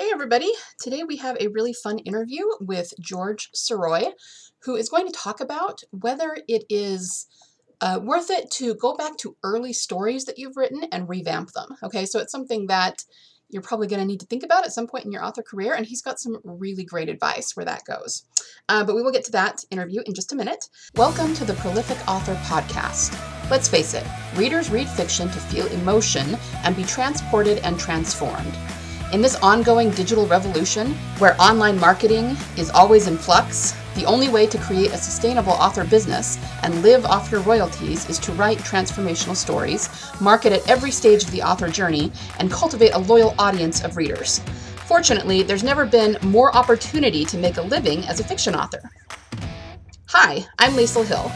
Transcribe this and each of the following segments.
Hey, everybody. Today we have a really fun interview with George Sirois, who is going to talk about whether it is uh, worth it to go back to early stories that you've written and revamp them. Okay, so it's something that you're probably going to need to think about at some point in your author career, and he's got some really great advice where that goes. Uh, but we will get to that interview in just a minute. Welcome to the Prolific Author Podcast. Let's face it, readers read fiction to feel emotion and be transported and transformed. In this ongoing digital revolution, where online marketing is always in flux, the only way to create a sustainable author business and live off your royalties is to write transformational stories, market at every stage of the author journey, and cultivate a loyal audience of readers. Fortunately, there's never been more opportunity to make a living as a fiction author. Hi, I'm Liesl Hill,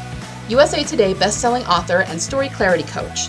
USA Today bestselling author and story clarity coach.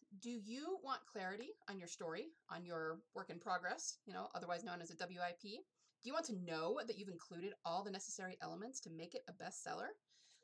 Do you want clarity on your story, on your work in progress, you know, otherwise known as a WIP? Do you want to know that you've included all the necessary elements to make it a bestseller?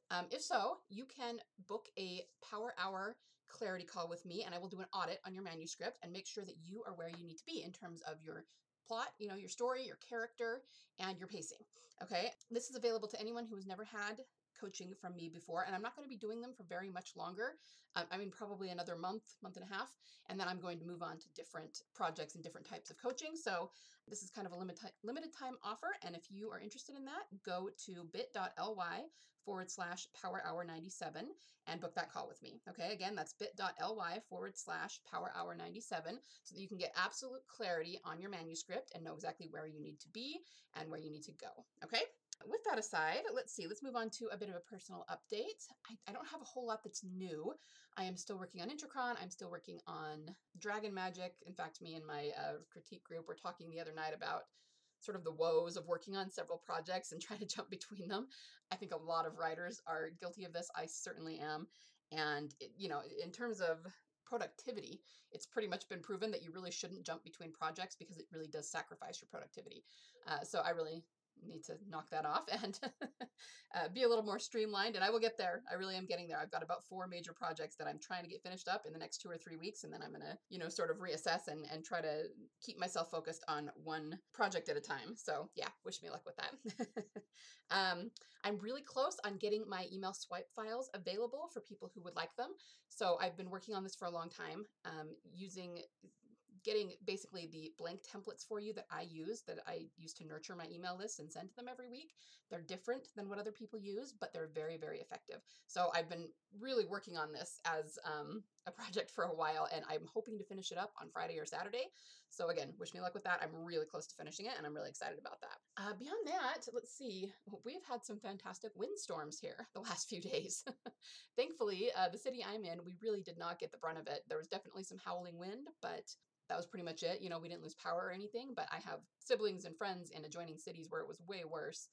Um, if so, you can book a Power Hour clarity call with me, and I will do an audit on your manuscript and make sure that you are where you need to be in terms of your plot, you know, your story, your character, and your pacing. Okay. This is available to anyone who has never had coaching from me before, and I'm not going to be doing them for very much longer. Um, I mean, probably another month, month and a half, and then I'm going to move on to different projects and different types of coaching. So this is kind of a limited limited time offer, and if you are interested in that, go to bit.ly forward slash power hour 97 and book that call with me. Okay, again, that's bit.ly forward slash power hour 97 so that you can get absolute clarity on your manuscript and know exactly where you need to be and where you need to go. Okay. With that aside, let's see, let's move on to a bit of a personal update. I, I don't have a whole lot that's new. I am still working on Intercron. I'm still working on Dragon Magic. In fact, me and my uh, critique group were talking the other night about sort of the woes of working on several projects and trying to jump between them. I think a lot of writers are guilty of this. I certainly am. And, it, you know, in terms of productivity, it's pretty much been proven that you really shouldn't jump between projects because it really does sacrifice your productivity. Uh, so I really need to knock that off and uh, be a little more streamlined. And I will get there. I really am getting there. I've got about four major projects that I'm trying to get finished up in the next two or three weeks. And then I'm going to, you know, sort of reassess and, and try to keep myself focused on one project at a time. So yeah, wish me luck with that. um, I'm really close on getting my email swipe files available for people who would like them. So I've been working on this for a long time um, using getting basically the blank templates for you that I use, that I use to nurture my email list and send to them every week. They're different than what other people use, but they're very, very effective. So I've been really working on this as um, a project for a while, and I'm hoping to finish it up on Friday or Saturday. So again, wish me luck with that. I'm really close to finishing it, and I'm really excited about that. Uh, beyond that, let's see. We've had some fantastic windstorms here the last few days. Thankfully, uh, the city I'm in, we really did not get the brunt of it. There was definitely some howling wind, but that was pretty much it. You know, we didn't lose power or anything, but I have siblings and friends in adjoining cities where it was way worse.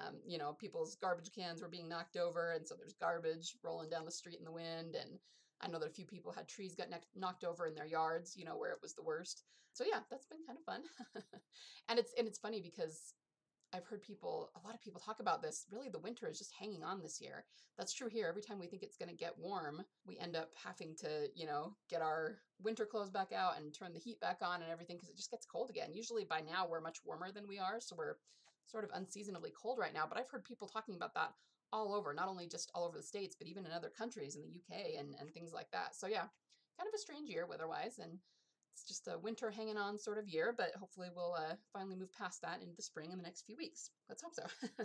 Um, you know, people's garbage cans were being knocked over, and so there's garbage rolling down the street in the wind. And I know that a few people had trees got ne- knocked over in their yards, you know, where it was the worst. So yeah, that's been kind of fun. and it's and it's funny because I've heard people, a lot of people talk about this. Really, the winter is just hanging on this year. That's true here. Every time we think it's going to get warm, we end up having to, you know, get our winter clothes back out and turn the heat back on and everything because it just gets cold again. Usually by now we're much warmer than we are. So we're sort of unseasonably cold right now. But I've heard people talking about that all over, not only just all over the States, but even in other countries in the UK and, and things like that. So yeah, kind of a strange year weather wise. And it's just a winter hanging on sort of year, but hopefully we'll uh, finally move past that into the spring in the next few weeks. Let's hope so.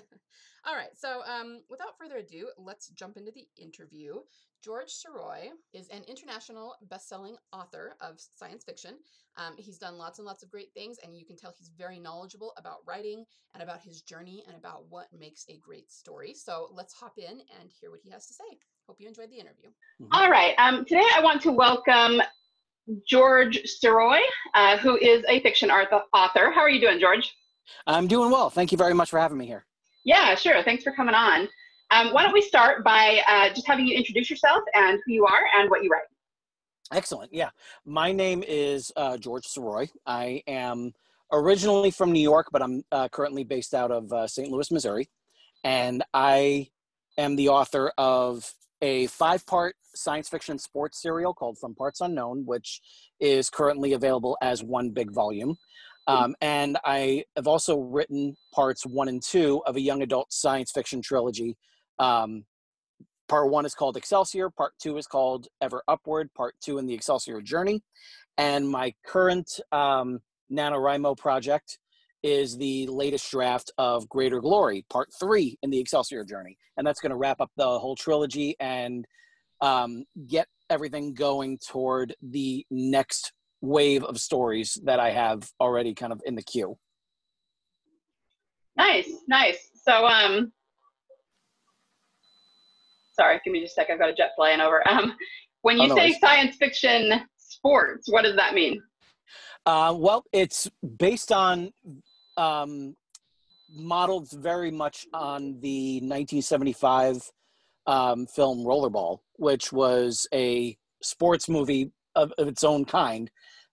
All right, so um, without further ado, let's jump into the interview. George Sirois is an international best-selling author of science fiction. Um, he's done lots and lots of great things, and you can tell he's very knowledgeable about writing and about his journey and about what makes a great story. So let's hop in and hear what he has to say. Hope you enjoyed the interview. All right. Um, today I want to welcome George Sirois, uh, who is a fiction author. How are you doing, George? I'm doing well. Thank you very much for having me here. Yeah, sure. Thanks for coming on. Um, why don't we start by uh, just having you introduce yourself and who you are and what you write? Excellent. Yeah. My name is uh, George Sirois. I am originally from New York, but I'm uh, currently based out of uh, St. Louis, Missouri. And I am the author of a five part science fiction sports serial called From Parts Unknown, which is currently available as one big volume. Um, and I have also written parts one and two of a young adult science fiction trilogy. Um, part one is called Excelsior, part two is called Ever Upward, part two in the Excelsior Journey. And my current um, NaNoWriMo project is the latest draft of Greater Glory, part three in the Excelsior Journey. And that's going to wrap up the whole trilogy and um, get everything going toward the next wave of stories that I have already kind of in the queue. Nice, nice. So, um, sorry, give me just a sec. I've got a jet flying over. Um, when you oh, no say science fiction sports, what does that mean? Uh, well, it's based on um, modeled very much on the 1975 um, film Rollerball, which was a sports movie of, of, its own kind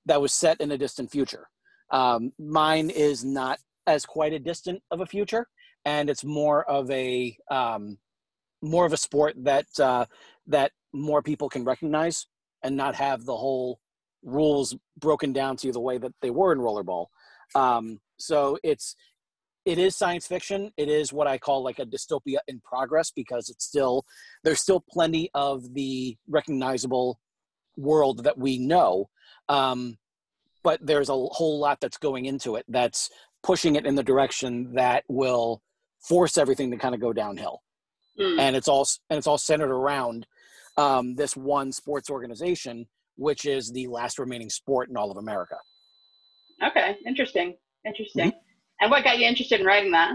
that was set in a distant future. Um, mine is not as quite a distant of a future, and it's more of a um, more of a sport that uh, that more people can recognize and not have the whole rules broken down to you the way that they were in rollerball. Um, so it's it is science fiction. It is what I call like a dystopia in progress because it's still there's still plenty of the recognizable world that we know, um, but there's a whole lot that's going into it that's pushing it in the direction that will force everything to kind of go downhill. Mm. And it's all and it's all centered around um, this one sports organization which is the last remaining sport in all of America. Okay, interesting. Interesting. Mm-hmm. And what got you interested in writing that?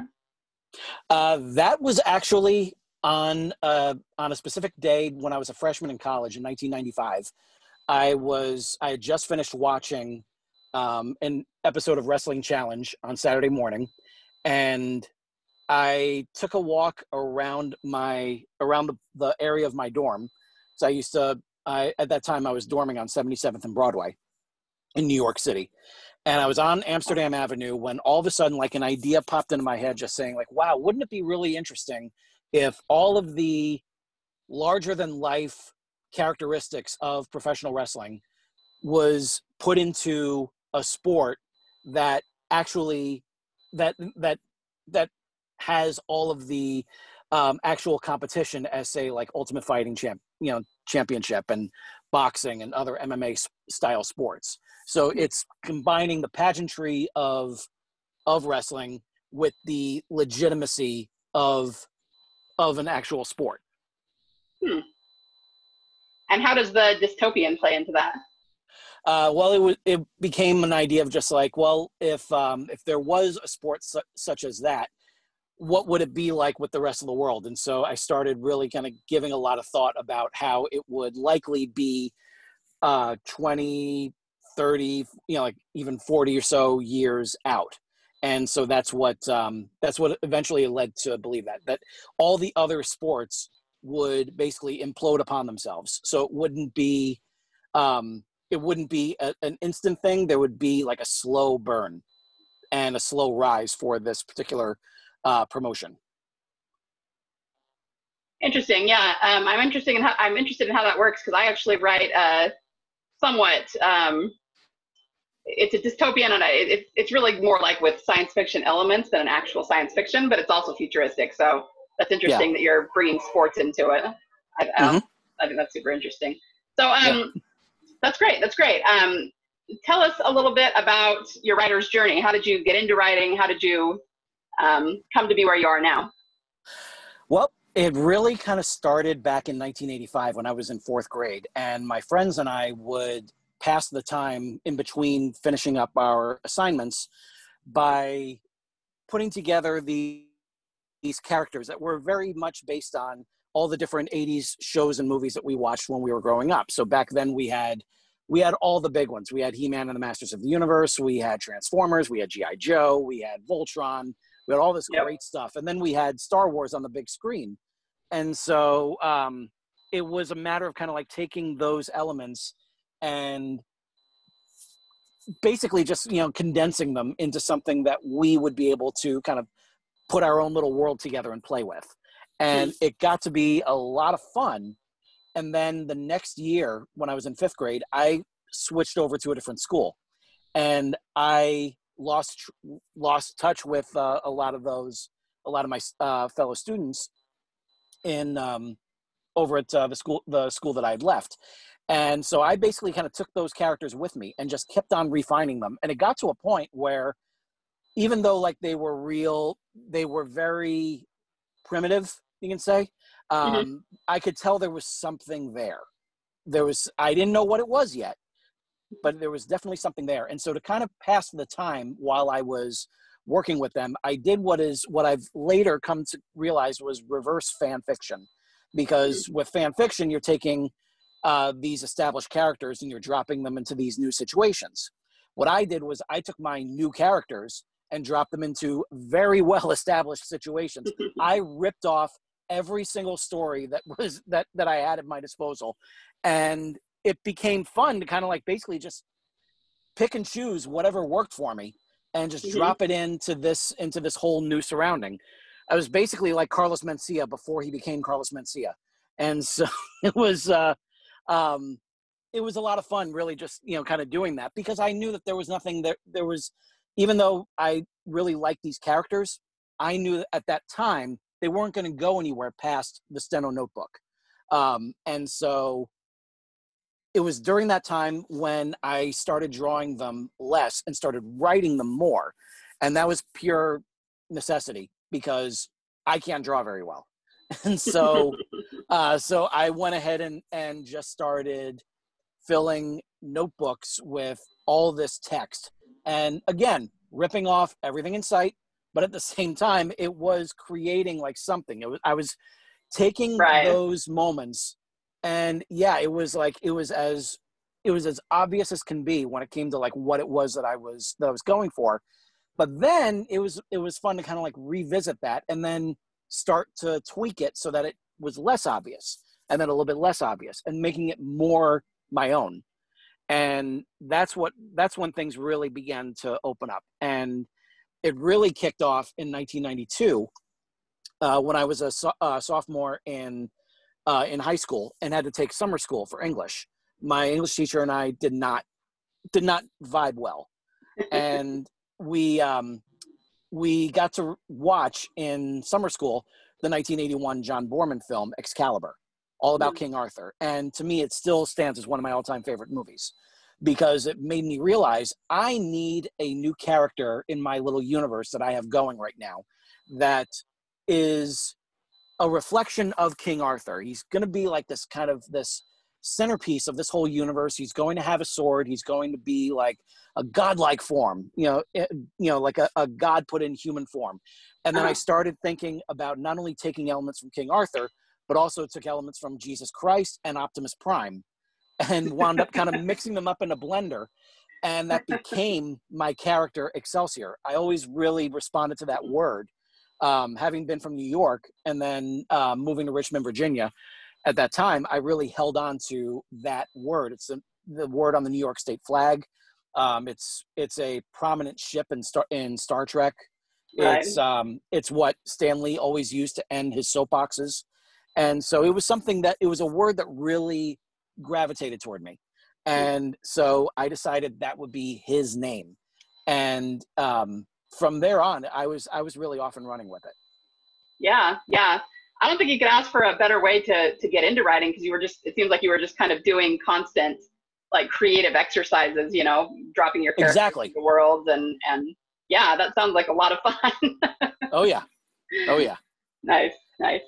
Uh, that was actually on uh, on a specific day when I was a freshman in college in 1995. I was I had just finished watching um, an episode of Wrestling Challenge on Saturday morning, and I took a walk around my around the, the area of my dorm. So I used to I, at that time I was dorming on 77th and Broadway in New York City. And I was on Amsterdam Avenue when all of a sudden, like an idea popped into my head, just saying, like, wow, wouldn't it be really interesting if all of the larger than life characteristics of professional wrestling was put into a sport that actually that that that has all of the um, actual competition as say like ultimate fighting champ you know championship and boxing and other mma style sports. So it's combining the pageantry of of wrestling with the legitimacy of of an actual sport. Hmm. and how does the dystopian play into that? Uh, well, it, w- it became an idea of just like, well, if um, if there was a sport su- such as that, what would it be like with the rest of the world? And so I started really kind of giving a lot of thought about how it would likely be uh, 20, 30, you know, like even 40 or so years out. And so that's what um, that's what eventually led to believe that that all the other sports would basically implode upon themselves. So it wouldn't be um, it wouldn't be a, an instant thing. There would be like a slow burn and a slow rise for this particular uh, promotion. Interesting. Yeah, um, I'm interested in how I'm interested in how that works because I actually write uh, somewhat. Um, it's a dystopian, and it, it's really more like with science fiction elements than an actual science fiction, but it's also futuristic. So that's interesting yeah. that you're bringing sports into it. I, I, mm-hmm. I, think that's super interesting. So um, yeah. that's great. That's great. Um, tell us a little bit about your writer's journey. How did you get into writing? How did you um, come to be where you are now? Well, it really kind of started back in 1985 when I was in fourth grade, and my friends and I would pass the time in between finishing up our assignments by putting together the, these characters that were very much based on all the different 80s shows and movies that we watched when we were growing up. So back then we had we had all the big ones. We had He-Man and the Masters of the Universe. We had Transformers. We had GI Joe. We had Voltron. We had all this yep. great stuff, and then we had Star Wars on the big screen. And so um, it was a matter of kind of like taking those elements and basically just you know condensing them into something that we would be able to kind of put our own little world together and play with and it got to be a lot of fun and then the next year when i was in fifth grade i switched over to a different school and i lost lost touch with uh, a lot of those a lot of my uh, fellow students in um, over at uh, the school the school that i had left and so i basically kind of took those characters with me and just kept on refining them and it got to a point where even though like they were real they were very primitive you can say. Mm-hmm. Um, mm-hmm. I could tell there was something there. There was, I didn't know what it was yet, but there was definitely something there. And so to kind of pass the time while I was working with them, I did what is what I've later come to realize was reverse fan fiction, because with fan fiction, you're taking uh, these established characters and you're dropping them into these new situations. What I did was I took my new characters and dropped them into very well established situations. I ripped off every single story that was that that I had at my disposal, and it became fun to kind of like basically just pick and choose whatever worked for me and just mm-hmm. drop it into this into this whole new surrounding. I was basically like Carlos Mencia before he became Carlos Mencia, and so it was uh, um, it was a lot of fun, really, just you know, kind of doing that because I knew that there was nothing there. There was, even though I really liked these characters, I knew at that time they weren't going to go anywhere past the steno notebook um, and so it was during that time when i started drawing them less and started writing them more and that was pure necessity because i can't draw very well and so uh, so i went ahead and and just started filling notebooks with all this text and again ripping off everything in sight but at the same time it was creating like something it was i was taking right. those moments and yeah it was like it was as it was as obvious as can be when it came to like what it was that i was that i was going for. But then it was it was fun to kind of like revisit that and then start to tweak it so that it was less obvious and then a little bit less obvious and making it more my own. And that's what that's when things really began to open up. And it really kicked off in 1992 uh, when I was a so- uh, sophomore in uh, in high school and had to take summer school for English. My English teacher and I did not did not vibe well, and we um, we got to watch in summer school the 1981 John Boorman film Excalibur, all about mm-hmm. King Arthur, and to me it still stands as one of my all time favorite movies because it made me realize I need a new character in my little universe that I have going right now that is a reflection of King Arthur. He's going to be like this kind of this centerpiece of this whole universe. He's going to have a sword. He's going to be like a godlike form, you know, eh, you know, like a, a god put in human form. And then I uh-huh. started thinking about not only taking elements from King Arthur, but also took elements from Jesus Christ and Optimus Prime and wound up kind of mixing them up in a blender and that became my character excelsior i always really responded to that word um, having been from new york and then uh, moving to richmond virginia at that time i really held on to that word it's a, the word on the new york state flag um, it's it's a prominent ship in star in star trek it's right. um, it's what Stan Lee always used to end his soapboxes and so it was something that it was a word that really gravitated toward me. And so I decided that would be his name. And um, from there on, I was I was really off and running with it. Yeah, yeah. I don't think you could ask for a better way to to get into writing because you were just it seems like you were just kind of doing constant like creative exercises, you know, dropping your characters exactly. into the world and and yeah, that sounds like a lot of fun. oh yeah. Oh yeah. Nice, nice.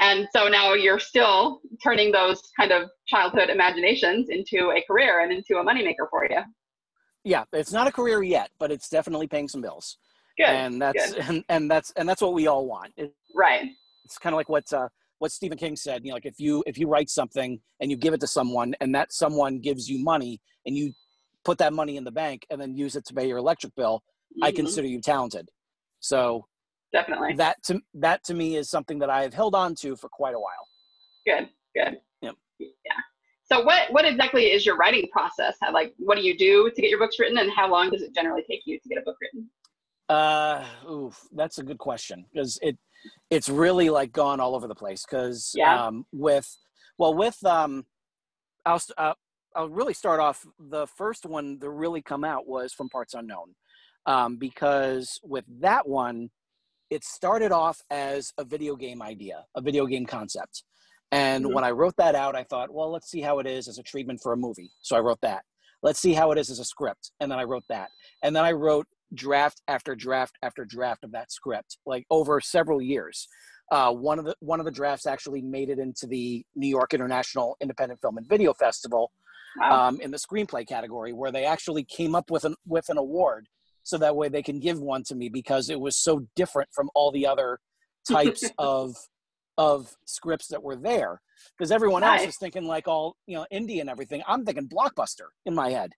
And so now you're still turning those kind of childhood imaginations into a career and into a moneymaker for you. Yeah, it's not a career yet, but it's definitely paying some bills. Good. And that's good. And, and that's and that's what we all want. It, right. It's kind of like what uh, what Stephen King said. You know, like if you if you write something and you give it to someone, and that someone gives you money, and you put that money in the bank and then use it to pay your electric bill, I Mhm. consider you talented. So definitely that to that to me is something that I've held on to for quite a while. good. Good. Yep. Yeah. So what what exactly is your writing process? How, like what do you do to get your books written, and how long does it generally take you to get a book written? Uh, oof, that's a good question because it it's really like gone all over the place. Because Yeah. um, with well, with um, I'll uh, I'll really start off. The first one to really come out was from Parts Unknown, um, because with that one, it started off as a video game idea, a video game concept. And Mhm. when I wrote that out, I thought, well, let's see how it is as a treatment for a movie. So I wrote that. Let's see how it is as a script. And then I wrote that. And then I wrote draft after draft after draft of that script, like over several years. Uh, one of the one of the drafts actually made it into the New York International Independent Film and Video Festival Wow. um, in the screenplay category, where they actually came up with an with an award, so that way they can give one to me because it was so different from all the other types of of scripts that were there. Because everyone else is thinking like all you know indie and everything. I'm thinking blockbuster in my head,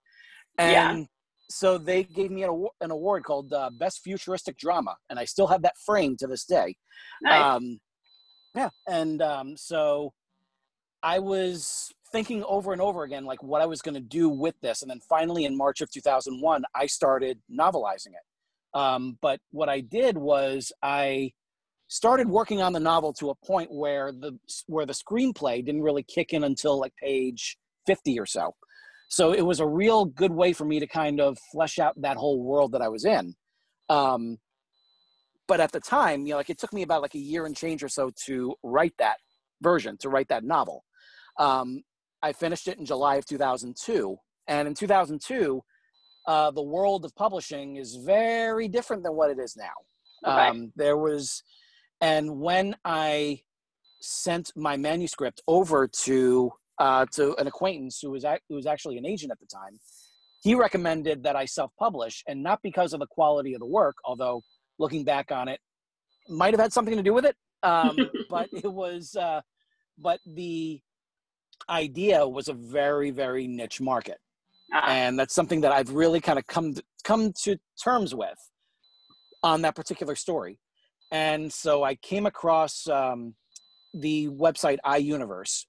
Yeah. so they gave me an, award, an award called uh, Best Futuristic Drama, and I still have that frame to this day. nice. Um, yeah, and um, so I was thinking over and over again, like what I was going to do with this, and then finally in March of 2001, I started novelizing it. Um, but what I did was I started working on the novel to a point where the where the screenplay didn't really kick in until like page 50 or so. So it was a real good way for me to kind of flesh out that whole world that I was in. Um, but at the time, you know, like it took me about like a year and change or so to write that version, to write that novel. Um, I finished it in July of 2002, and in 2002, uh, the world of publishing is very different than what it is now. Um, there was, and when I sent my manuscript over to uh, to an acquaintance who was ac- who was actually an agent at the time, he recommended that I self-publish, and not because of the quality of the work, although looking back on it, might have had something to do with it. Um, but it was, uh, but the idea was a very very niche market Ah, and that's something that I've really kind of come to, come to terms with on that particular story. And so I came across um, the website iUniverse,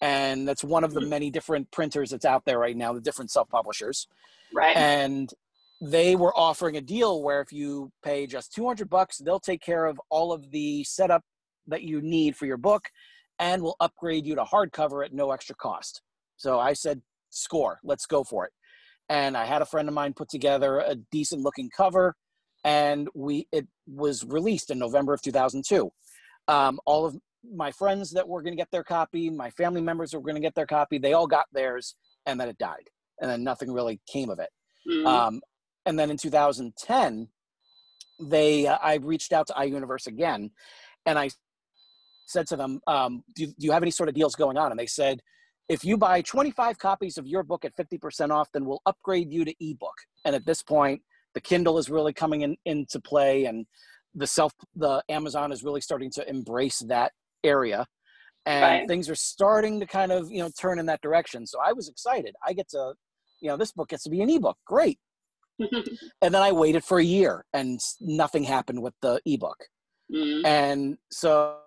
and that's one of the Mhm. many different printers that's out there right now, the different self-publishers. right. And they were offering a deal where if you pay just 200 bucks, they'll take care of all of the setup that you need for your book and will upgrade you to hardcover at no extra cost. So I said, score, let's go for it. And I had a friend of mine put together a decent looking cover and we it was released in November of 2002. Um, all of my friends that were going to get their copy, my family members that were going to get their copy, they all got theirs and then it died. And then nothing really came of it. Mm, Um, and then in 2010, they uh, I reached out to iUniverse again, and I said to them, um, do, "Do you have any sort of deals going on?" And they said, "If you buy 25 copies of your book at 50% off, then we'll upgrade you to ebook." And at this point, the Kindle is really coming in, into play, and the self the Amazon is really starting to embrace that area. And Right. things are starting to kind of, you know, turn in that direction. So I was excited. I get to, you know, this book gets to be an ebook. Great and then I waited for a year and nothing happened with the ebook. mm, And so,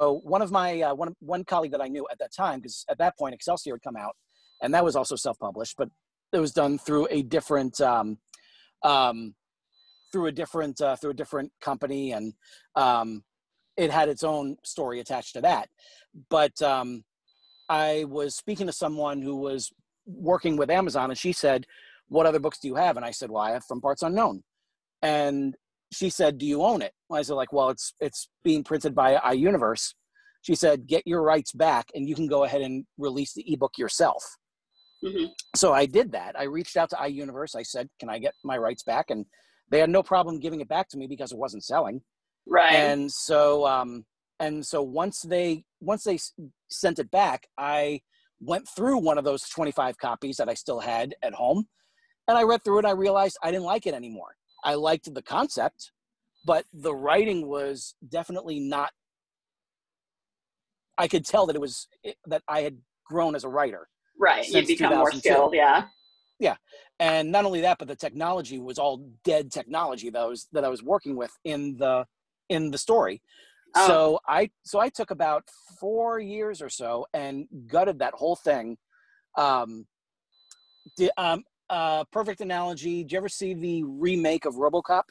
so one of my uh, one one colleague that I knew at that time, because at that point Excelsior had come out, and that was also self-published, but it was done through a different um, um, through a different uh, through a different company, and um, it had its own story attached to that. But um, I was speaking to someone who was working with Amazon, and she said, "What other books do you have?" And I said, "Well, I have From Parts Unknown." And she said, "Do you own it?" I said, "Like, well, it's it's being printed by iUniverse." She said, "Get your rights back, and you can go ahead and release the ebook yourself." Mhm. So I did that. I reached out to iUniverse. I said, "Can I get my rights back?" And they had no problem giving it back to me because it wasn't selling Right. and so um and so once they once they sent it back i went through one of those 25 copies that i still had at home and i read through it i realized i didn't like it anymore i liked the concept but the writing was definitely not i could tell that it was that i had grown as a writer Right. You become more skilled. Yeah. Yeah. And not only that but the technology was all dead technology that I was that I was working with in the in the story Oh. so I so I took about 4 years or so and gutted that whole thing um the um uh perfect analogy did you ever see the remake of RoboCop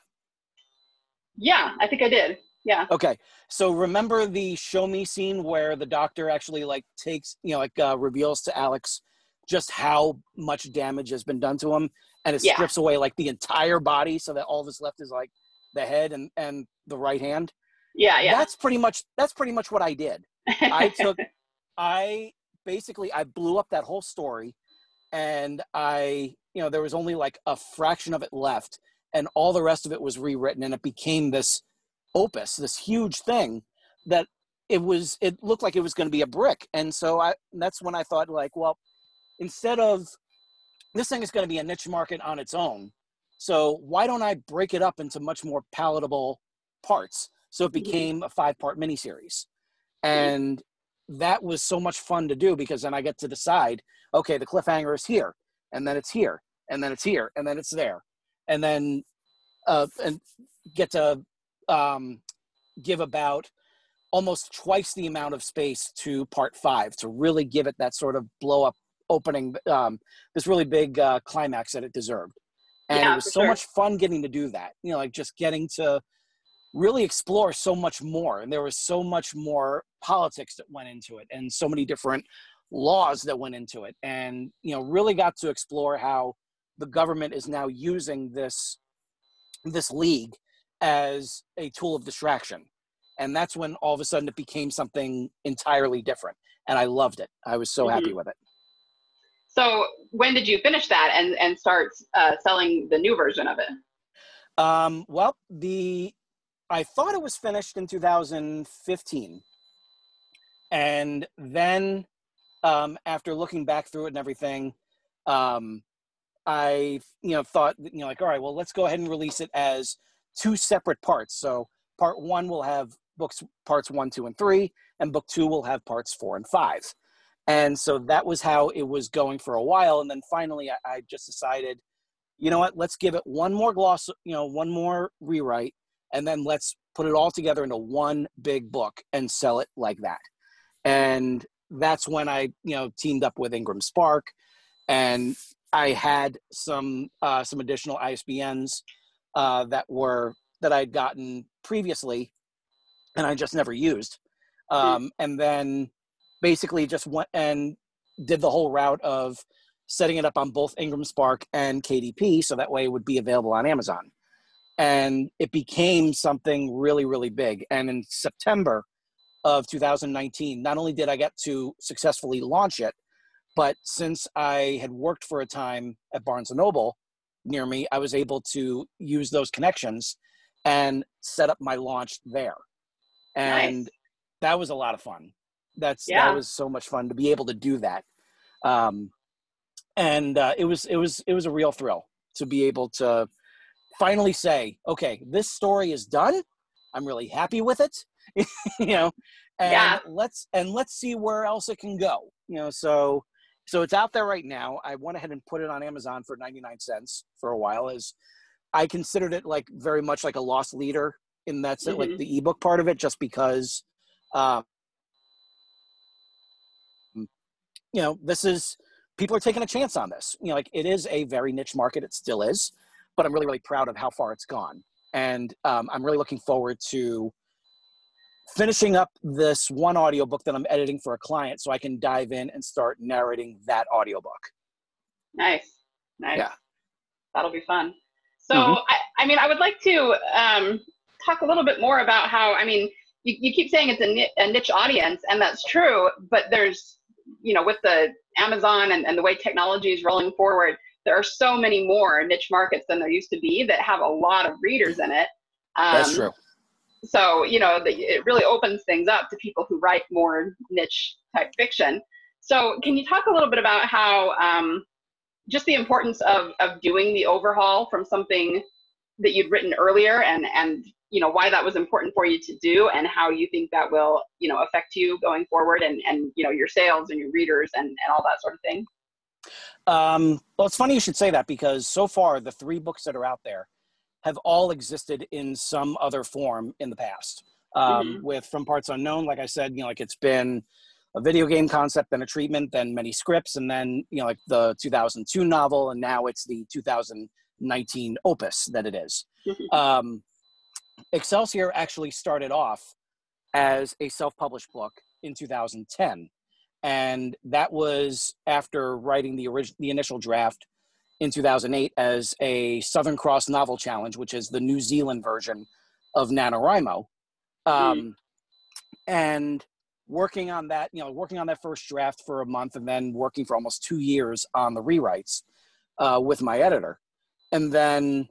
Yeah. I think I did. Yeah. okay so remember the show me scene where the doctor actually like takes you know like uh, reveals to Alex just how much damage has been done to him and it Yeah. strips away like the entire body so that all that's left is like the head and and the right hand Yeah. Yeah. that's pretty much that's pretty much what i did i took i basically i blew up that whole story and i you know there was only like a fraction of it left and all the rest of it was rewritten and it became this opus this huge thing that it was it looked like it was going to be a brick. And so i that's when i thought like well instead of this thing is going to be a niche market on its own so why don't i break it up into much more palatable parts? So it Mhm. became a five part miniseries and that was so much fun to do because then i get to decide okay the cliffhanger is here and then it's here and then it's here and then it's there. And then uh and get to um give about almost twice the amount of space to part five to really give it that sort of blow up opening um this really big uh climax that it deserved and Yeah, it was so sure. much fun getting to do that you know like just getting to really explore so much more and there was so much more politics that went into it and so many different laws that went into it and you know really got to explore how the government is now using this this league as a tool of distraction. And that's when all of a sudden it became something entirely different. And i loved it. I was so happy with it. So when did you finish that and and start uh, selling the new version of it? Um, well, the I thought it was finished in 2015, and then um, after looking back through it and everything, um, I you know thought you know like all right, well let's go ahead and release it as two separate parts. So part one will have books parts one, two, and three, and book two will have parts four and five. And so that was how it was going for a while, and then finally I, I just decided you know what let's give it one more gloss you know one more rewrite and then let's put it all together into one big book and sell it like that and that's when i you know teamed up with ingram spark and i had some uh, some additional isbns uh, that were that i'd gotten previously and i just never used um, and then basically just went and did the whole route of setting it up on both Ingram Spark and KDP, so that way it would be available on Amazon. And it became something really, really big. And in September of 2019, not only did I get to successfully launch it, but since I had worked for a time at Barnes and Noble near me, I was able to use those connections and set up my launch there. And Nice. that was a lot of fun. That's Yeah. that was so much fun to be able to do that. Um, and uh, it was it was it was a real thrill to be able to finally say, okay, this story is done. I'm really happy with it, you know, and Yeah. let's and let's see where else it can go, you know. So so it's out there right now. I went ahead and put it on Amazon for 99 cents for a while, as I considered it like very much like a lost leader in that sense, like the ebook part of it, just because. Um, you know, this is people are taking a chance on this. You know, like it is a very niche market. It still is, but I'm really, really proud of how far it's gone, and um, I'm really looking forward to finishing up this one audiobook that I'm editing for a client, so I can dive in and start narrating that audiobook. Nice. Nice. Yeah. That'll be fun. So, Mhm. I, I mean, I would like to um, talk a little bit more about how, I mean, you, you keep saying it's a, a niche audience, and that's true, but there's, you know, with the Amazon and, and the way technology is rolling forward, there are so many more niche markets than there used to be that have a lot of readers in it. Um, That's true. So you know the, it really opens things up to people who write more niche type fiction. So can you talk a little bit about how um, just the importance of of doing the overhaul from something that you'd written earlier and and you know why that was important for you to do and how you think that will you know affect you going forward and and you know your sales and your readers and and all that sort of thing? Um, well, it's funny you should say that because so far the three books that are out there have all existed in some other form in the past. Um, Mhm. With From Parts Unknown, like I said, you know, like it's been a video game concept, then a treatment, then many scripts, and then you know, like the 2002 novel, and now it's the 2019 opus that it is. Mhm. Um, Excelsior actually started off as a self-published book in 2010 and that was after writing the original the initial draft in 2008 as a southern cross novel challenge which is the new zealand version of nanowrimo. Um, and working on that you know working on that first draft for a month and then working for almost two years on the rewrites uh, with my editor. And then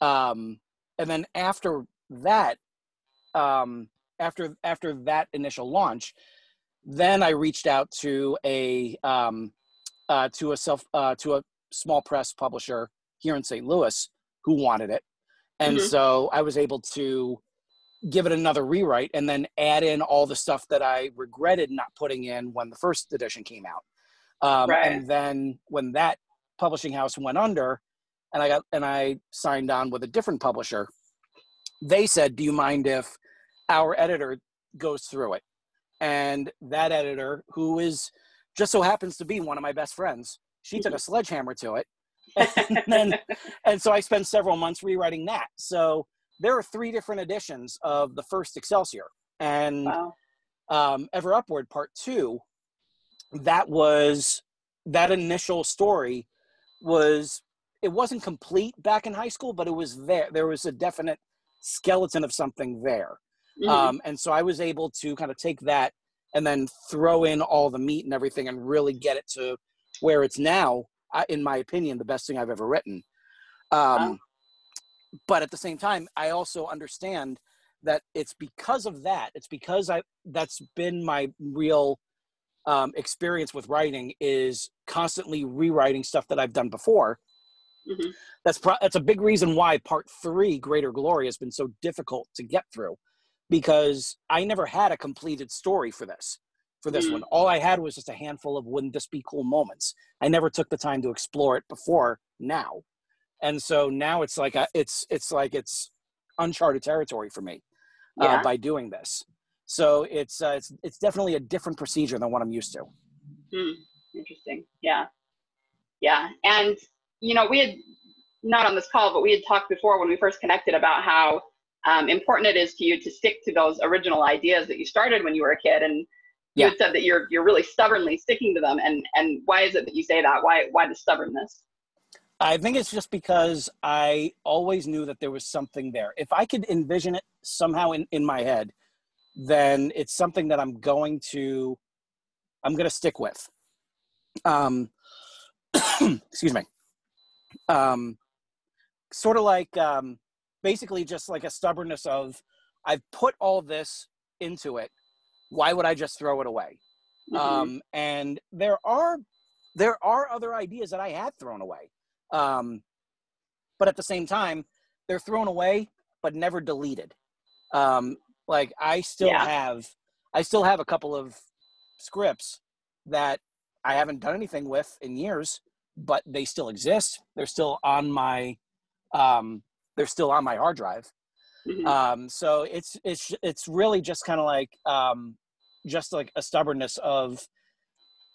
um, and then after that um, after after that initial launch then i reached out to a um, uh, to a self uh, to a small press publisher here in st louis who wanted it and Mhm. so i was able to give it another rewrite and then add in all the stuff that i regretted not putting in when the first edition came out um, Right. and then when that publishing house went under and i got and i signed on with a different publisher they said do you mind if our editor goes through it and that editor who is just so happens to be one of my best friends she took a sledgehammer to it. And then and so i spent several months rewriting that. So there are three different editions of the first excelsior. And wow. um, ever upward part two that was that initial story was it wasn't complete back in high school but it was there. There was a definite skeleton of something there. Mhm. um, and so i was able to kind of take that and then throw in all the meat and everything and really get it to where it's now in my opinion the best thing i've ever written um, Wow. but at the same time i also understand that it's because of that it's because i that's been my real um, experience with writing is constantly rewriting stuff that i've done before Mhm. that's pro- that's a big reason why part three greater glory has been so difficult to get through because i never had a completed story for this for this Mm. one all i had was just a handful of wouldn't this be cool moments i never took the time to explore it before now and so now it's like a, it's it's like it's uncharted territory for me Yeah. uh, by doing this so it's uh, it's it's definitely a different procedure than what i'm used to Hmm. Interesting. Yeah. Yeah. And, you know, we had, not on this call, but we had talked before when we first connected about how um, important it is to you to stick to those original ideas that you started when you were a kid. And you Yeah. had said that you're, you're really stubbornly sticking to them. And, and why is it that you say that? Why, why the stubbornness? I think it's just because I always knew that there was something there. If I could envision it somehow in, in my head, then it's something that I'm going to I'm going to stick with. Um, excuse me. Um, sort of like um, basically just like a stubbornness of I've put all this into it. Why would I just throw it away? Mhm. um, and there are there are other ideas that I had thrown away, um, but at the same time, they're thrown away but never deleted. Um, like I still Yeah. have I still have a couple of scripts that I haven't done anything with in years, but they still exist. They're still on my um, they're still on my hard drive. Mhm. Um, so it's it's it's really just kind of like um, just like a stubbornness of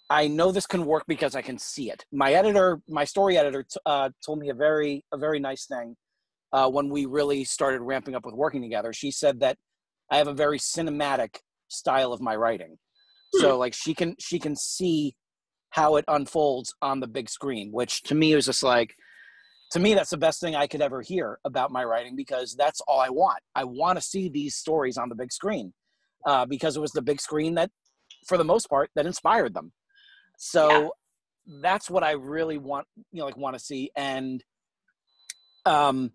I know this can work because I can see it. My editor, my story editor, t- uh, told me a very a very nice thing uh, when we really started ramping up with working together. She said that I have a very cinematic style of my writing, so like she can she can see how it unfolds on the big screen, which to me was just like to me that's the best thing i could ever hear about my writing because that's all i want. I want to see these stories on the big screen uh, because it was the big screen that for the most part that inspired them. So Yeah. that's what i really want you know like want to see. And um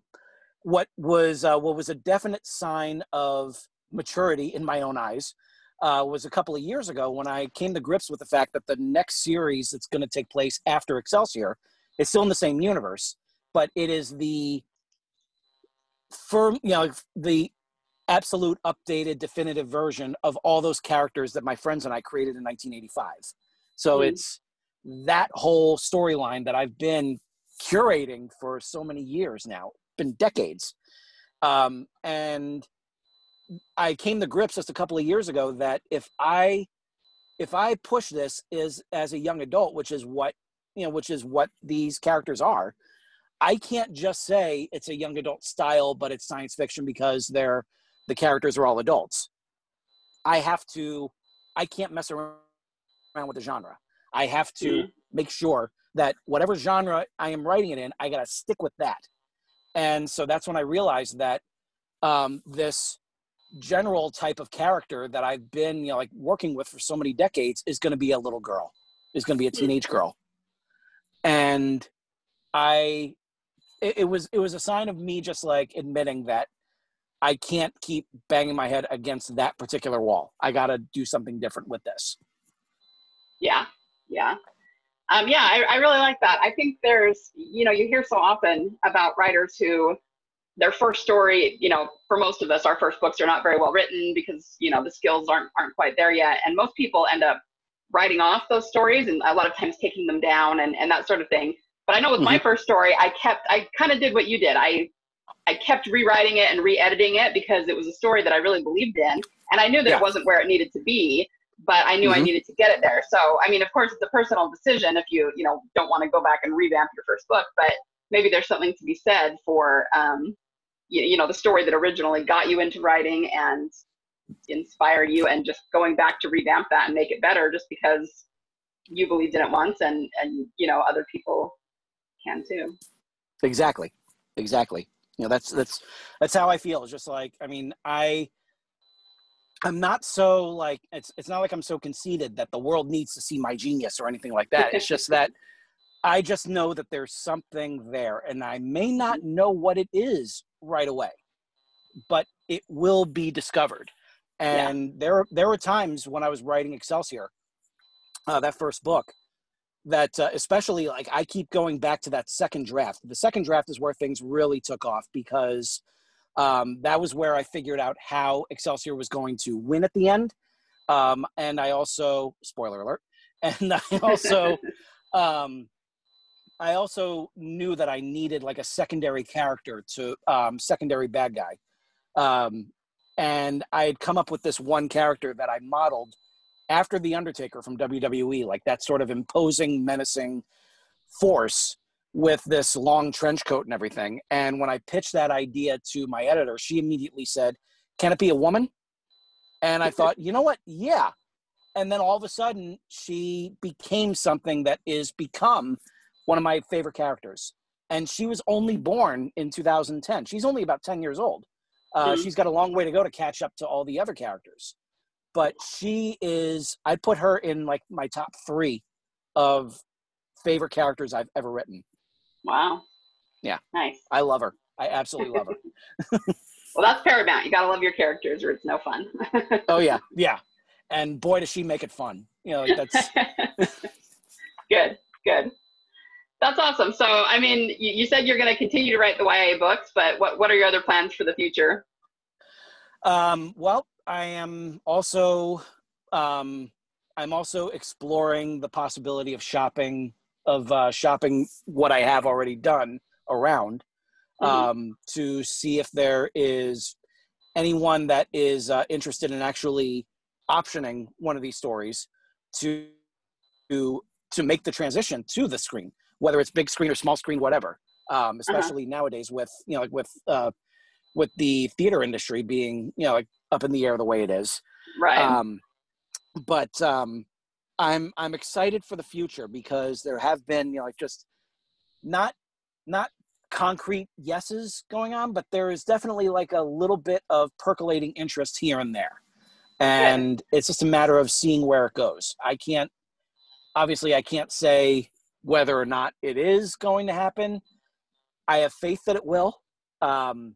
what was uh, what was a definite sign of maturity in my own eyes uh, was a couple of years ago when I came to grips with the fact that the next series that's going to take place after Excelsior is still in the same universe, but it is the firm, you know, the absolute updated definitive version of all those characters that my friends and I created in 1985. So Hmm. it's that whole storyline that I've been curating for so many years now, been decades. Um, and I came to grips just a couple of years ago that if I if I push this is as a young adult, which is what you know, which is what these characters are, I can't just say it's a young adult style, but it's science fiction because they're the characters are all adults. I have to I can't mess around with the genre. I have to mm-hmm. make sure that whatever genre I am writing it in, I got to stick with that. And so that's when I realized that um, this general type of character that I've been, you know, like working with for so many decades is going to be a little girl, is going to be a teenage girl. And I, it, it was, it was a sign of me just like admitting that I can't keep banging my head against that particular wall. I got to do something different with this. Yeah. Yeah. Um, yeah, I, I really like that. I think there's, you know, you hear so often about writers who their first story, you know, for most of us, our first books are not very well written because, you know, the skills aren't aren't quite there yet. And most people end up writing off those stories and a lot of times taking them down and, and that sort of thing. But I know with mm-hmm. my first story, I kept I kind of did what you did. I I kept rewriting it and re-editing it because it was a story that I really believed in. And I knew that yeah. it wasn't where it needed to be but I knew mm-hmm. I needed to get it there. So, I mean, of course, it's a personal decision if you, you know, don't want to go back and revamp your first book, but maybe there's something to be said for, um, you, you know, the story that originally got you into writing and inspired you and just going back to revamp that and make it better just because you believed in it once and, and, you know, other people can too. Exactly. Exactly. You know, that's, that's, that's how I feel. It's just like, I mean, I, I'm not so like it's it's not like I'm so conceited that the world needs to see my genius or anything like that. It's just that I just know that there's something there and I may not mm-hmm. know what it is right away. But it will be discovered. And yeah. there there were times when I was writing Excelsior, uh, that first book, that uh, especially like I keep going back to that second draft. The second draft is where things really took off because um, that was where I figured out how Excelsior was going to win at the end. Um, and I also, spoiler alert, and I also, um, I also knew that I needed like a secondary character to um, secondary bad guy. Um, and I had come up with this one character that I modeled after the Undertaker from WWE, like that sort of imposing, menacing force with this long trench coat and everything. And when I pitched that idea to my editor, she immediately said, Can it be a woman? And I thought, you know what? Yeah. And then all of a sudden, she became something that is become one of my favorite characters. And she was only born in 2010. She's only about 10 years old. Uh, mm-hmm. She's got a long way to go to catch up to all the other characters. But she is, I put her in like my top three of favorite characters I've ever written. Wow. Yeah. Nice. I love her. I absolutely love her. well, that's paramount. You got to love your characters or it's no fun. oh, yeah. Yeah. And boy, does she make it fun. You know, that's good. Good. That's awesome. So, I mean, you, you said you're going to continue to write the YA books, but what, what are your other plans for the future? Um, well, I am also um, I'm also exploring the possibility of shopping of uh, shopping what I have already done around mm-hmm. um, to see if there is anyone that is uh, interested in actually optioning one of these stories to to to make the transition to the screen, whether it's big screen or small screen, whatever. Um, uh-huh. especially uh-huh. nowadays with you know like with uh, with the theater industry being you know like up in the air the way it is. Right. Um, but um, I'm I'm excited for the future because there have been you know like just not not concrete yeses going on, but there is definitely like a little bit of percolating interest here and there. And it's just a matter of seeing where it goes. I can't obviously I can't say whether or not it is going to happen. I have faith that it will. Um,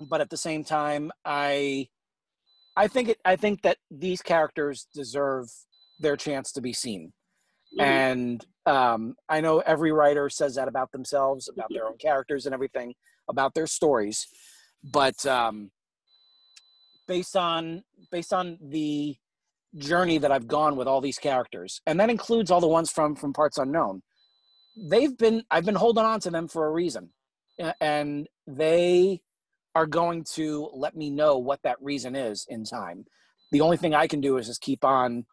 but at the same time, I I think it I think that these characters deserve their chance to be seen. Mm-hmm. And um, I know every writer says that about themselves, about their own characters and everything, about their stories. But um, based on based on the journey that I've gone with all these characters, and that includes all the ones from from Parts Unknown. They've been I've been holding on to them for a reason, and they are going to let me know what that reason is in time. The only thing I can do is just keep on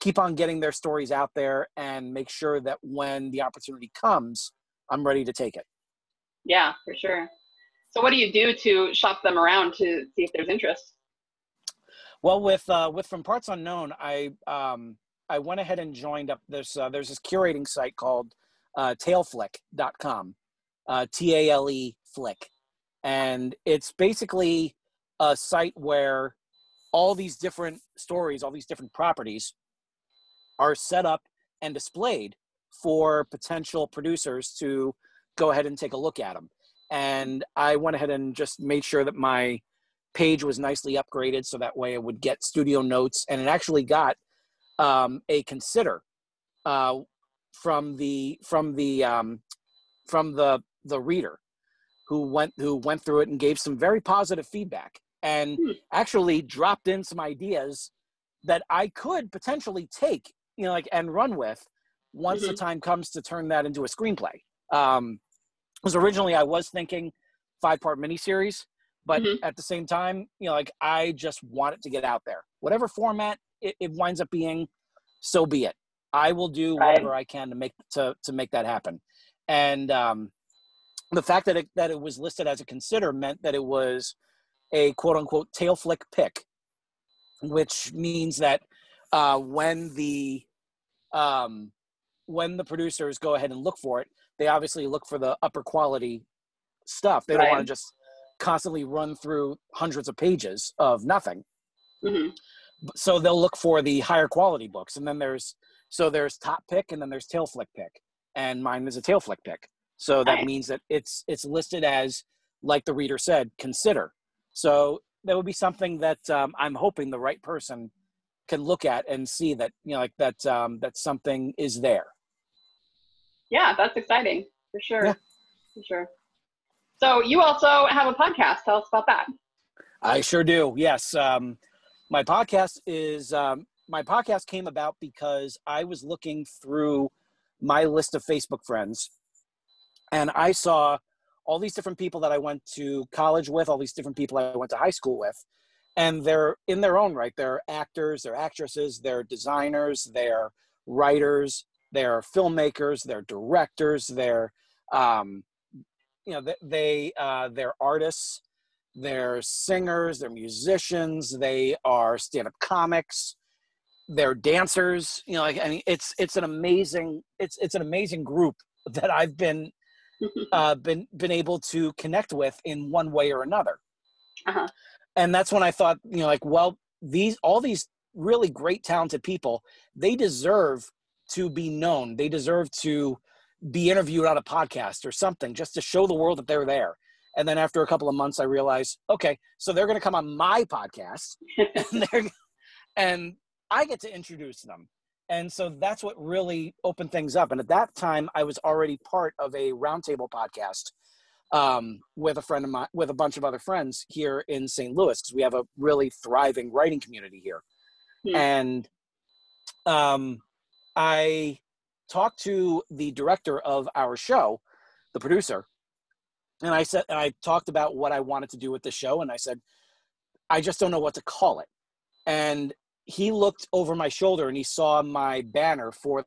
keep on getting their stories out there and make sure that when the opportunity comes, I'm ready to take it. Yeah, for sure. So what do you do to shop them around to see if there's interest? Well, with uh, with from parts unknown, I um, I went ahead and joined up. There's uh, there's this curating site called uh, taleflick.com, uh, T A L E flick, and it's basically a site where all these different stories, all these different properties, are set up and displayed for potential producers to go ahead and take a look at them. And I went ahead and just made sure that my page was nicely upgraded so that way it would get studio notes and it actually got um, a consider uh, from the from the um, from the the reader who went who went through it and gave some very positive feedback and hmm. actually dropped in some ideas that I could potentially take you know like and run with once mm-hmm. the time comes to turn that into a screenplay um because originally i was thinking five part miniseries but mm-hmm. at the same time you know like i just want it to get out there whatever format it, it winds up being so be it i will do right. whatever i can to make to to make that happen and um the fact that it that it was listed as a consider meant that it was a quote unquote TaleFlick pick which means that uh, when the um, when the producers go ahead and look for it, they obviously look for the upper quality stuff. They right. don't want to just constantly run through hundreds of pages of nothing. Mm-hmm. So they'll look for the higher quality books, and then there's so there's top pick, and then there's TaleFlick pick, and mine is a TaleFlick pick. So that right. means that it's it's listed as like the reader said, consider. So that would be something that um, I'm hoping the right person can look at and see that you know like that um, that something is there. Yeah, that's exciting for sure. Yeah. For sure. So you also have a podcast. Tell us about that. I sure do. Yes, um, my podcast is um, my podcast came about because I was looking through my list of Facebook friends, and I saw all these different people that I went to college with, all these different people I went to high school with, and they're in their own right. They're actors they're actresses they're designers they're writers they're filmmakers they're directors they're um, you know they uh, they're artists they're singers they're musicians they are stand-up comics they're dancers. You know like i mean it's it's an amazing it's it's an amazing group that i've been uh been been able to connect with in one way or another uh-huh and that's when I thought, you know, like, well, these all these really great talented people, they deserve to be known. They deserve to be interviewed on a podcast or something just to show the world that they're there. And then after a couple of months, I realized, okay, so they're going to come on my podcast, and, and I get to introduce them. And so that's what really opened things up. And at that time, I was already part of a roundtable podcast um, with a friend of mine, with a bunch of other friends here in St. Louis, because we have a really thriving writing community here. Hmm. And um, I talked to the director of our show, the producer, and I said, and I talked about what I wanted to do with the show, and I said, I just don't know what to call it. And he looked over my shoulder and he saw my banner for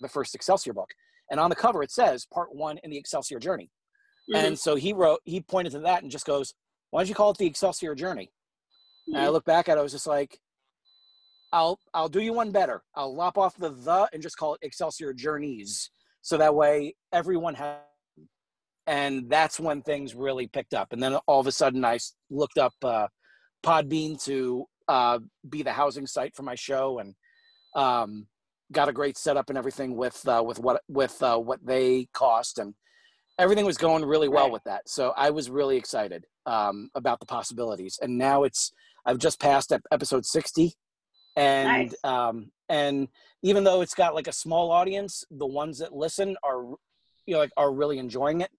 the first Excelsior book. And on the cover, it says part one in the Excelsior journey. Mm-hmm. And so he wrote, he pointed to that and just goes, why don't you call it the Excelsior Journey? Mm-hmm. And I look back at it, I was just like, I'll I'll do you one better. I'll lop off the the and just call it Excelsior Journeys. So that way everyone has and that's when things really picked up. And then all of a sudden I looked up uh, Podbean to uh, be the housing site for my show and um, got a great setup and everything with uh, with what with uh, what they cost and everything was going really well right. with that. So I was really excited um, about the possibilities. And now it's I've just passed episode sixty, and nice. um, and even though it's got like a small audience, the ones that listen are you know like are really enjoying it.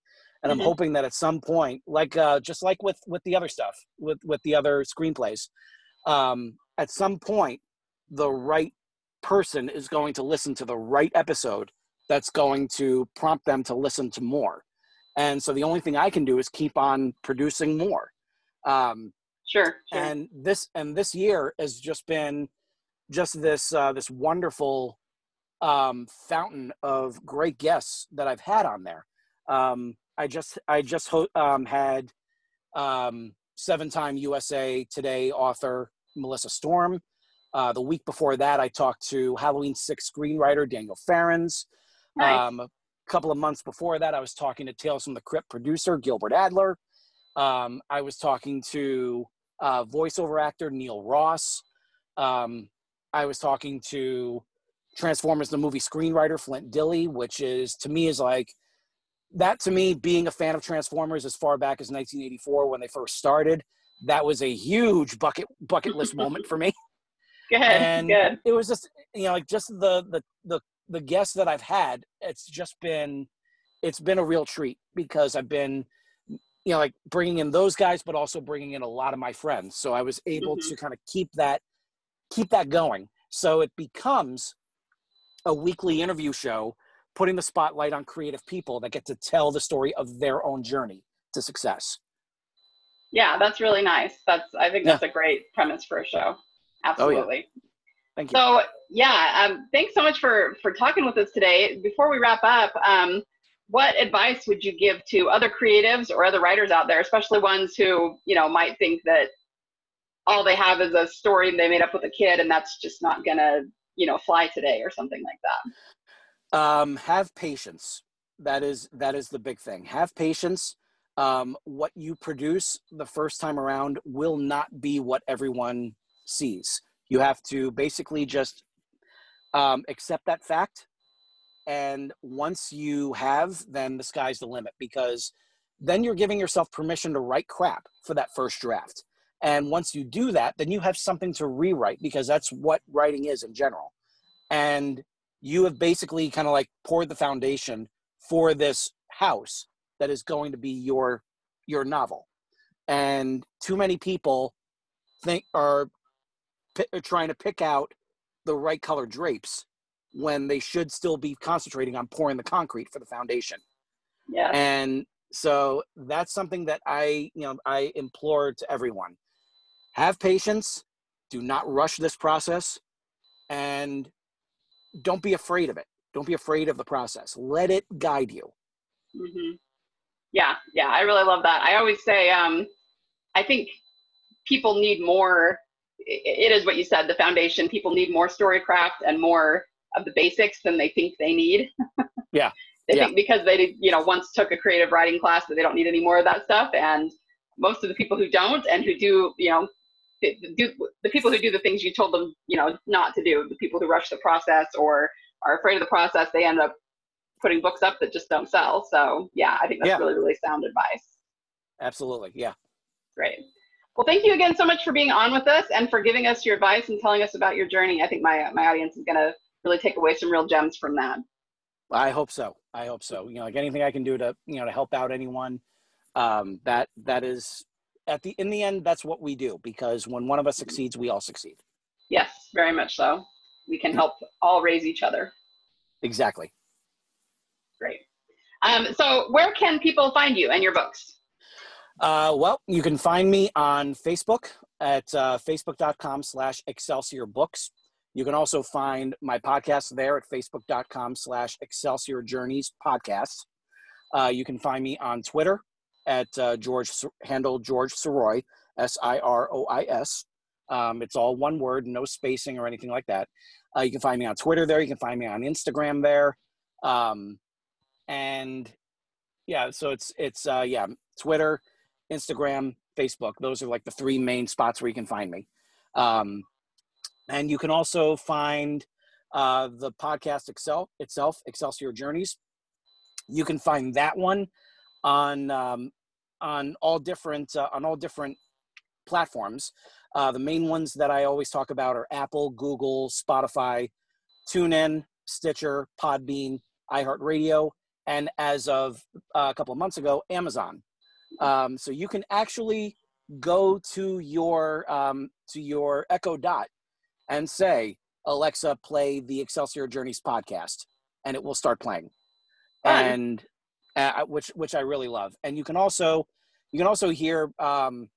And mm-hmm. I'm hoping that at some point, like uh, just like with with the other stuff, with with the other screenplays, um, at some point the right person is going to listen to the right episode that's going to prompt them to listen to more. And so the only thing I can do is keep on producing more. Um, sure, sure. And this and this year has just been just this uh, this wonderful um, fountain of great guests that I've had on there. Um, I just I just ho- um, had um, seven-time USA Today author Melissa Storm. Uh, the week before that, I talked to Halloween Six screenwriter Daniel Farrands. Nice. Um, a couple of months before that, I was talking to Tales from the Crypt producer Gilbert Adler. Um, I was talking to uh, voiceover actor Neil Ross. Um, I was talking to Transformers the movie screenwriter Flint Dille, which is to me is like that to me being a fan of Transformers as far back as 1984 when they first started. That was a huge bucket bucket list moment for me. Good, and good. It was just you know like just the the the the guests that I've had. It's just been it's been a real treat because I've been you know like bringing in those guys, but also bringing in a lot of my friends. So I was able mm-hmm. to kind of keep that keep that going. So it becomes a weekly interview show putting the spotlight on creative people that get to tell the story of their own journey to success. Yeah, that's really nice. That's I think that's yeah. a great premise for a show. Absolutely. Oh, yeah. Thank you. So yeah, um, thanks so much for for talking with us today. Before we wrap up, um, what advice would you give to other creatives or other writers out there, especially ones who you know might think that all they have is a story they made up with a kid, and that's just not gonna you know fly today or something like that um, have patience. That is that is the big thing. Have patience. Um, what you produce the first time around will not be what everyone sees. You have to basically just um, accept that fact. And once you have then the sky's the limit because then you're giving yourself permission to write crap for that first draft. And once you do that, then you have something to rewrite because that's what writing is in general. And you have basically kind of like poured the foundation for this house that is going to be your your novel. And too many people think are, are trying to pick out the right color drapes when they should still be concentrating on pouring the concrete for the foundation. Yeah. And so that's something that I, you know, I implore to everyone have patience, do not rush this process, and don't be afraid of it. Don't be afraid of the process. Let it guide you. Mm-hmm. Yeah, yeah, I really love that. I always say, um, I think people need more. It is what you said, the foundation. People need more storycraft and more of the basics than they think they need. yeah. they yeah. think because they, you know, once took a creative writing class that they don't need any more of that stuff. And most of the people who don't and who do, you know, do, the people who do the things you told them, you know, not to do, the people who rush the process or are afraid of the process, they end up putting books up that just don't sell. So yeah, I think that's yeah. really, really sound advice. Absolutely. Yeah. Great. Well, thank you again so much for being on with us and for giving us your advice and telling us about your journey. I think my my audience is going to really take away some real gems from that. I hope so. I hope so. You know, like anything I can do to you know to help out anyone, um, that that is at the in the end that's what we do because when one of us succeeds we all succeed. Yes very much so. We can help all raise each other. Exactly. Great. Um, so where can people find you and your books? Uh, well you can find me on facebook at uh, facebook.com slash excelsior books. You can also find my podcast there at facebook.com slash excelsior journeys podcast uh, you can find me on twitter at uh, George handle George Sirois, S I R O I S. Um, it's all one word, no spacing or anything like that. Uh, you can find me on Twitter there. You can find me on Instagram there, um, and yeah, so it's it's uh, yeah, Twitter, Instagram, Facebook. Those are like the three main spots where you can find me. Um, and you can also find uh, the podcast itself, itself, Excelsior Journeys. You can find that one on um, on all different uh, on all different platforms. Uh, the main ones that I always talk about are Apple, Google, Spotify, TuneIn, Stitcher, Podbean, iHeartRadio, and as of uh, a couple of months ago, Amazon. Um, so you can actually go to your um, to your Echo Dot and say, Alexa, play the Excelsior Journeys podcast, and it will start playing. Fun. And uh, which which I really love. And you can also you can also hear um,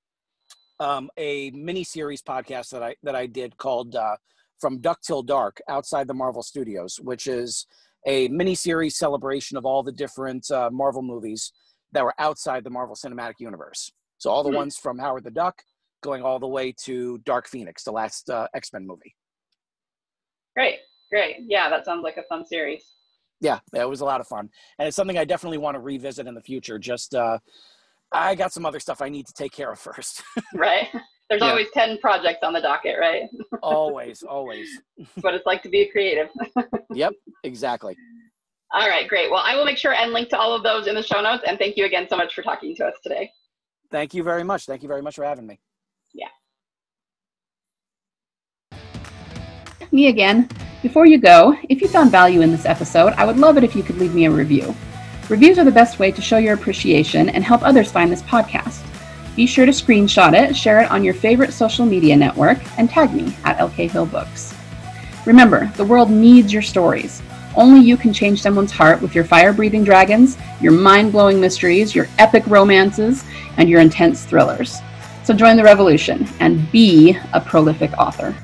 um, a mini series podcast that I that I did called uh, "From Duck Till Dark" outside the Marvel Studios, which is a mini series celebration of all the different uh, Marvel movies that were outside the Marvel Cinematic Universe. So all the Hmm. ones from Howard the Duck, going all the way to Dark Phoenix, the last uh, X Men movie. Great, great. Yeah, that sounds like a fun series. Yeah, it was a lot of fun, and it's something I definitely want to revisit in the future. Just uh, I got some other stuff I need to take care of first. Right? There's Yeah. always 10 projects on the docket, right? always, always. what it's like to be a creative. Yep, exactly. All right, great. Well, I will make sure and link to all of those in the show notes. And thank you again so much for talking to us today. Thank you very much. Thank you very much for having me. Yeah. Me again. Before you go, if you found value in this episode, I would love it if you could leave me a review. Reviews are the best way to show your appreciation and help others find this podcast. Be sure to screenshot it, share it on your favorite social media network, and tag me at LK Hill Books. Remember, the world needs your stories. Only you can change someone's heart with your fire breathing dragons, your mind blowing mysteries, your epic romances, and your intense thrillers. So join the revolution and be a prolific author.